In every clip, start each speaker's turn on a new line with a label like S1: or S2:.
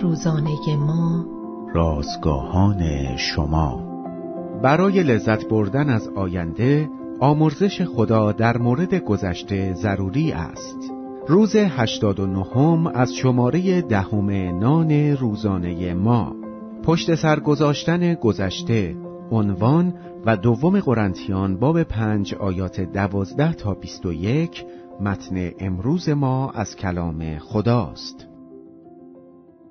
S1: روزانه ما.
S2: رازگاهان شما.
S3: برای لذت بردن از آینده آمرزش خدا در مورد گذشته ضروری است. روز 89 از شماره دهم نان روزانه ما. پشت سر گذاشتن گذشته عنوان و دوم قرنتیان باب پنج آیات دوازده تا بیست و یک متن امروز ما از کلام خداست.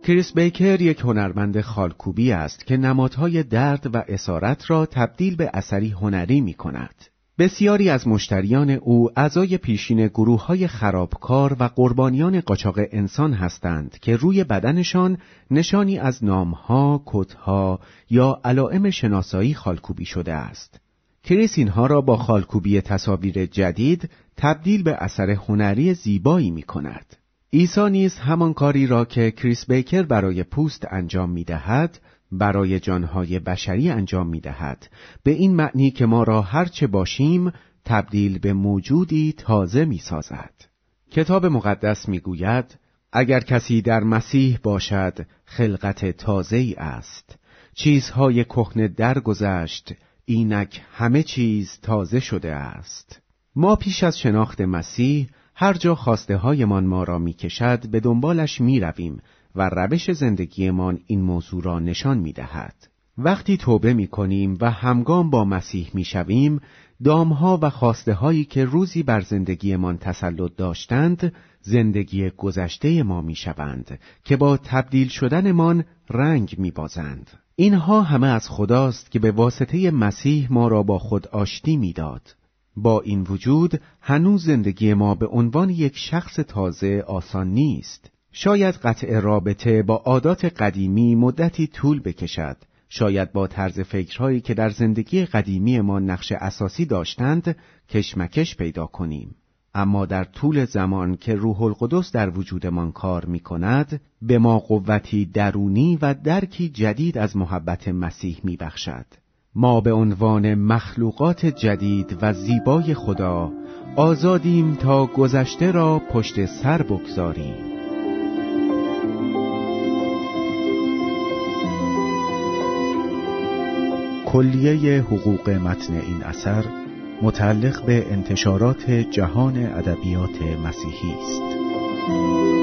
S3: کریس بیکر یک هنرمند خالکوبی است که نمادهای درد و اسارت را تبدیل به اثری هنری می کند. بسیاری از مشتریان او اعضای پیشین گروه های خرابکار و قربانیان قاچاق انسان هستند که روی بدنشان نشانی از نامها، کتها یا علائم شناسایی خالکوبی شده است. کریس اینها را با خالکوبی تصاویر جدید تبدیل به اثر هنری زیبایی می کند. عیسی نیز همان کاری را که کریس بیکر برای پوست انجام می دهد برای جانهای بشری انجام می دهد به این معنی که ما را هرچه باشیم تبدیل به موجودی تازه می سازد کتاب مقدس می گوید اگر کسی در مسیح باشد خلقت تازه ای است. چیزهای کهنه درگذشت اینک همه چیز تازه شده است. ما پیش از شناخت مسیح هر جا خواسته هایمان ما را می کشد به دنبالش می رویم و روش زندگیمان این موضوع را نشان می دهد. وقتی توبه می کنیم و همگام با مسیح می شویم، دامها و خواسته هایی که روزی بر زندگیمان تسلط داشتند، زندگی گذشته ما می شوند که با تبدیل شدنمان رنگ می بازند. اینها همه از خداست که به واسطه مسیح ما را با خود آشتی می‌داد. با این وجود هنوز زندگی ما به عنوان یک شخص تازه آسان نیست. شاید قطع رابطه با عادات قدیمی مدتی طول بکشد. شاید با طرز فکرهایی که در زندگی قدیمی ما نقش اساسی داشتند کشمکش پیدا کنیم. اما در طول زمان که روح القدس در وجودمان کار می کند، به ما قوتی درونی و درکی جدید از محبت مسیح می بخشد. ما به عنوان مخلوقات جدید و زیبای خدا آزادیم تا گذشته را پشت سر بگذاریم
S2: کلیه حقوق متن این اثر متعلق به انتشارات جهان ادبیات مسیحی است.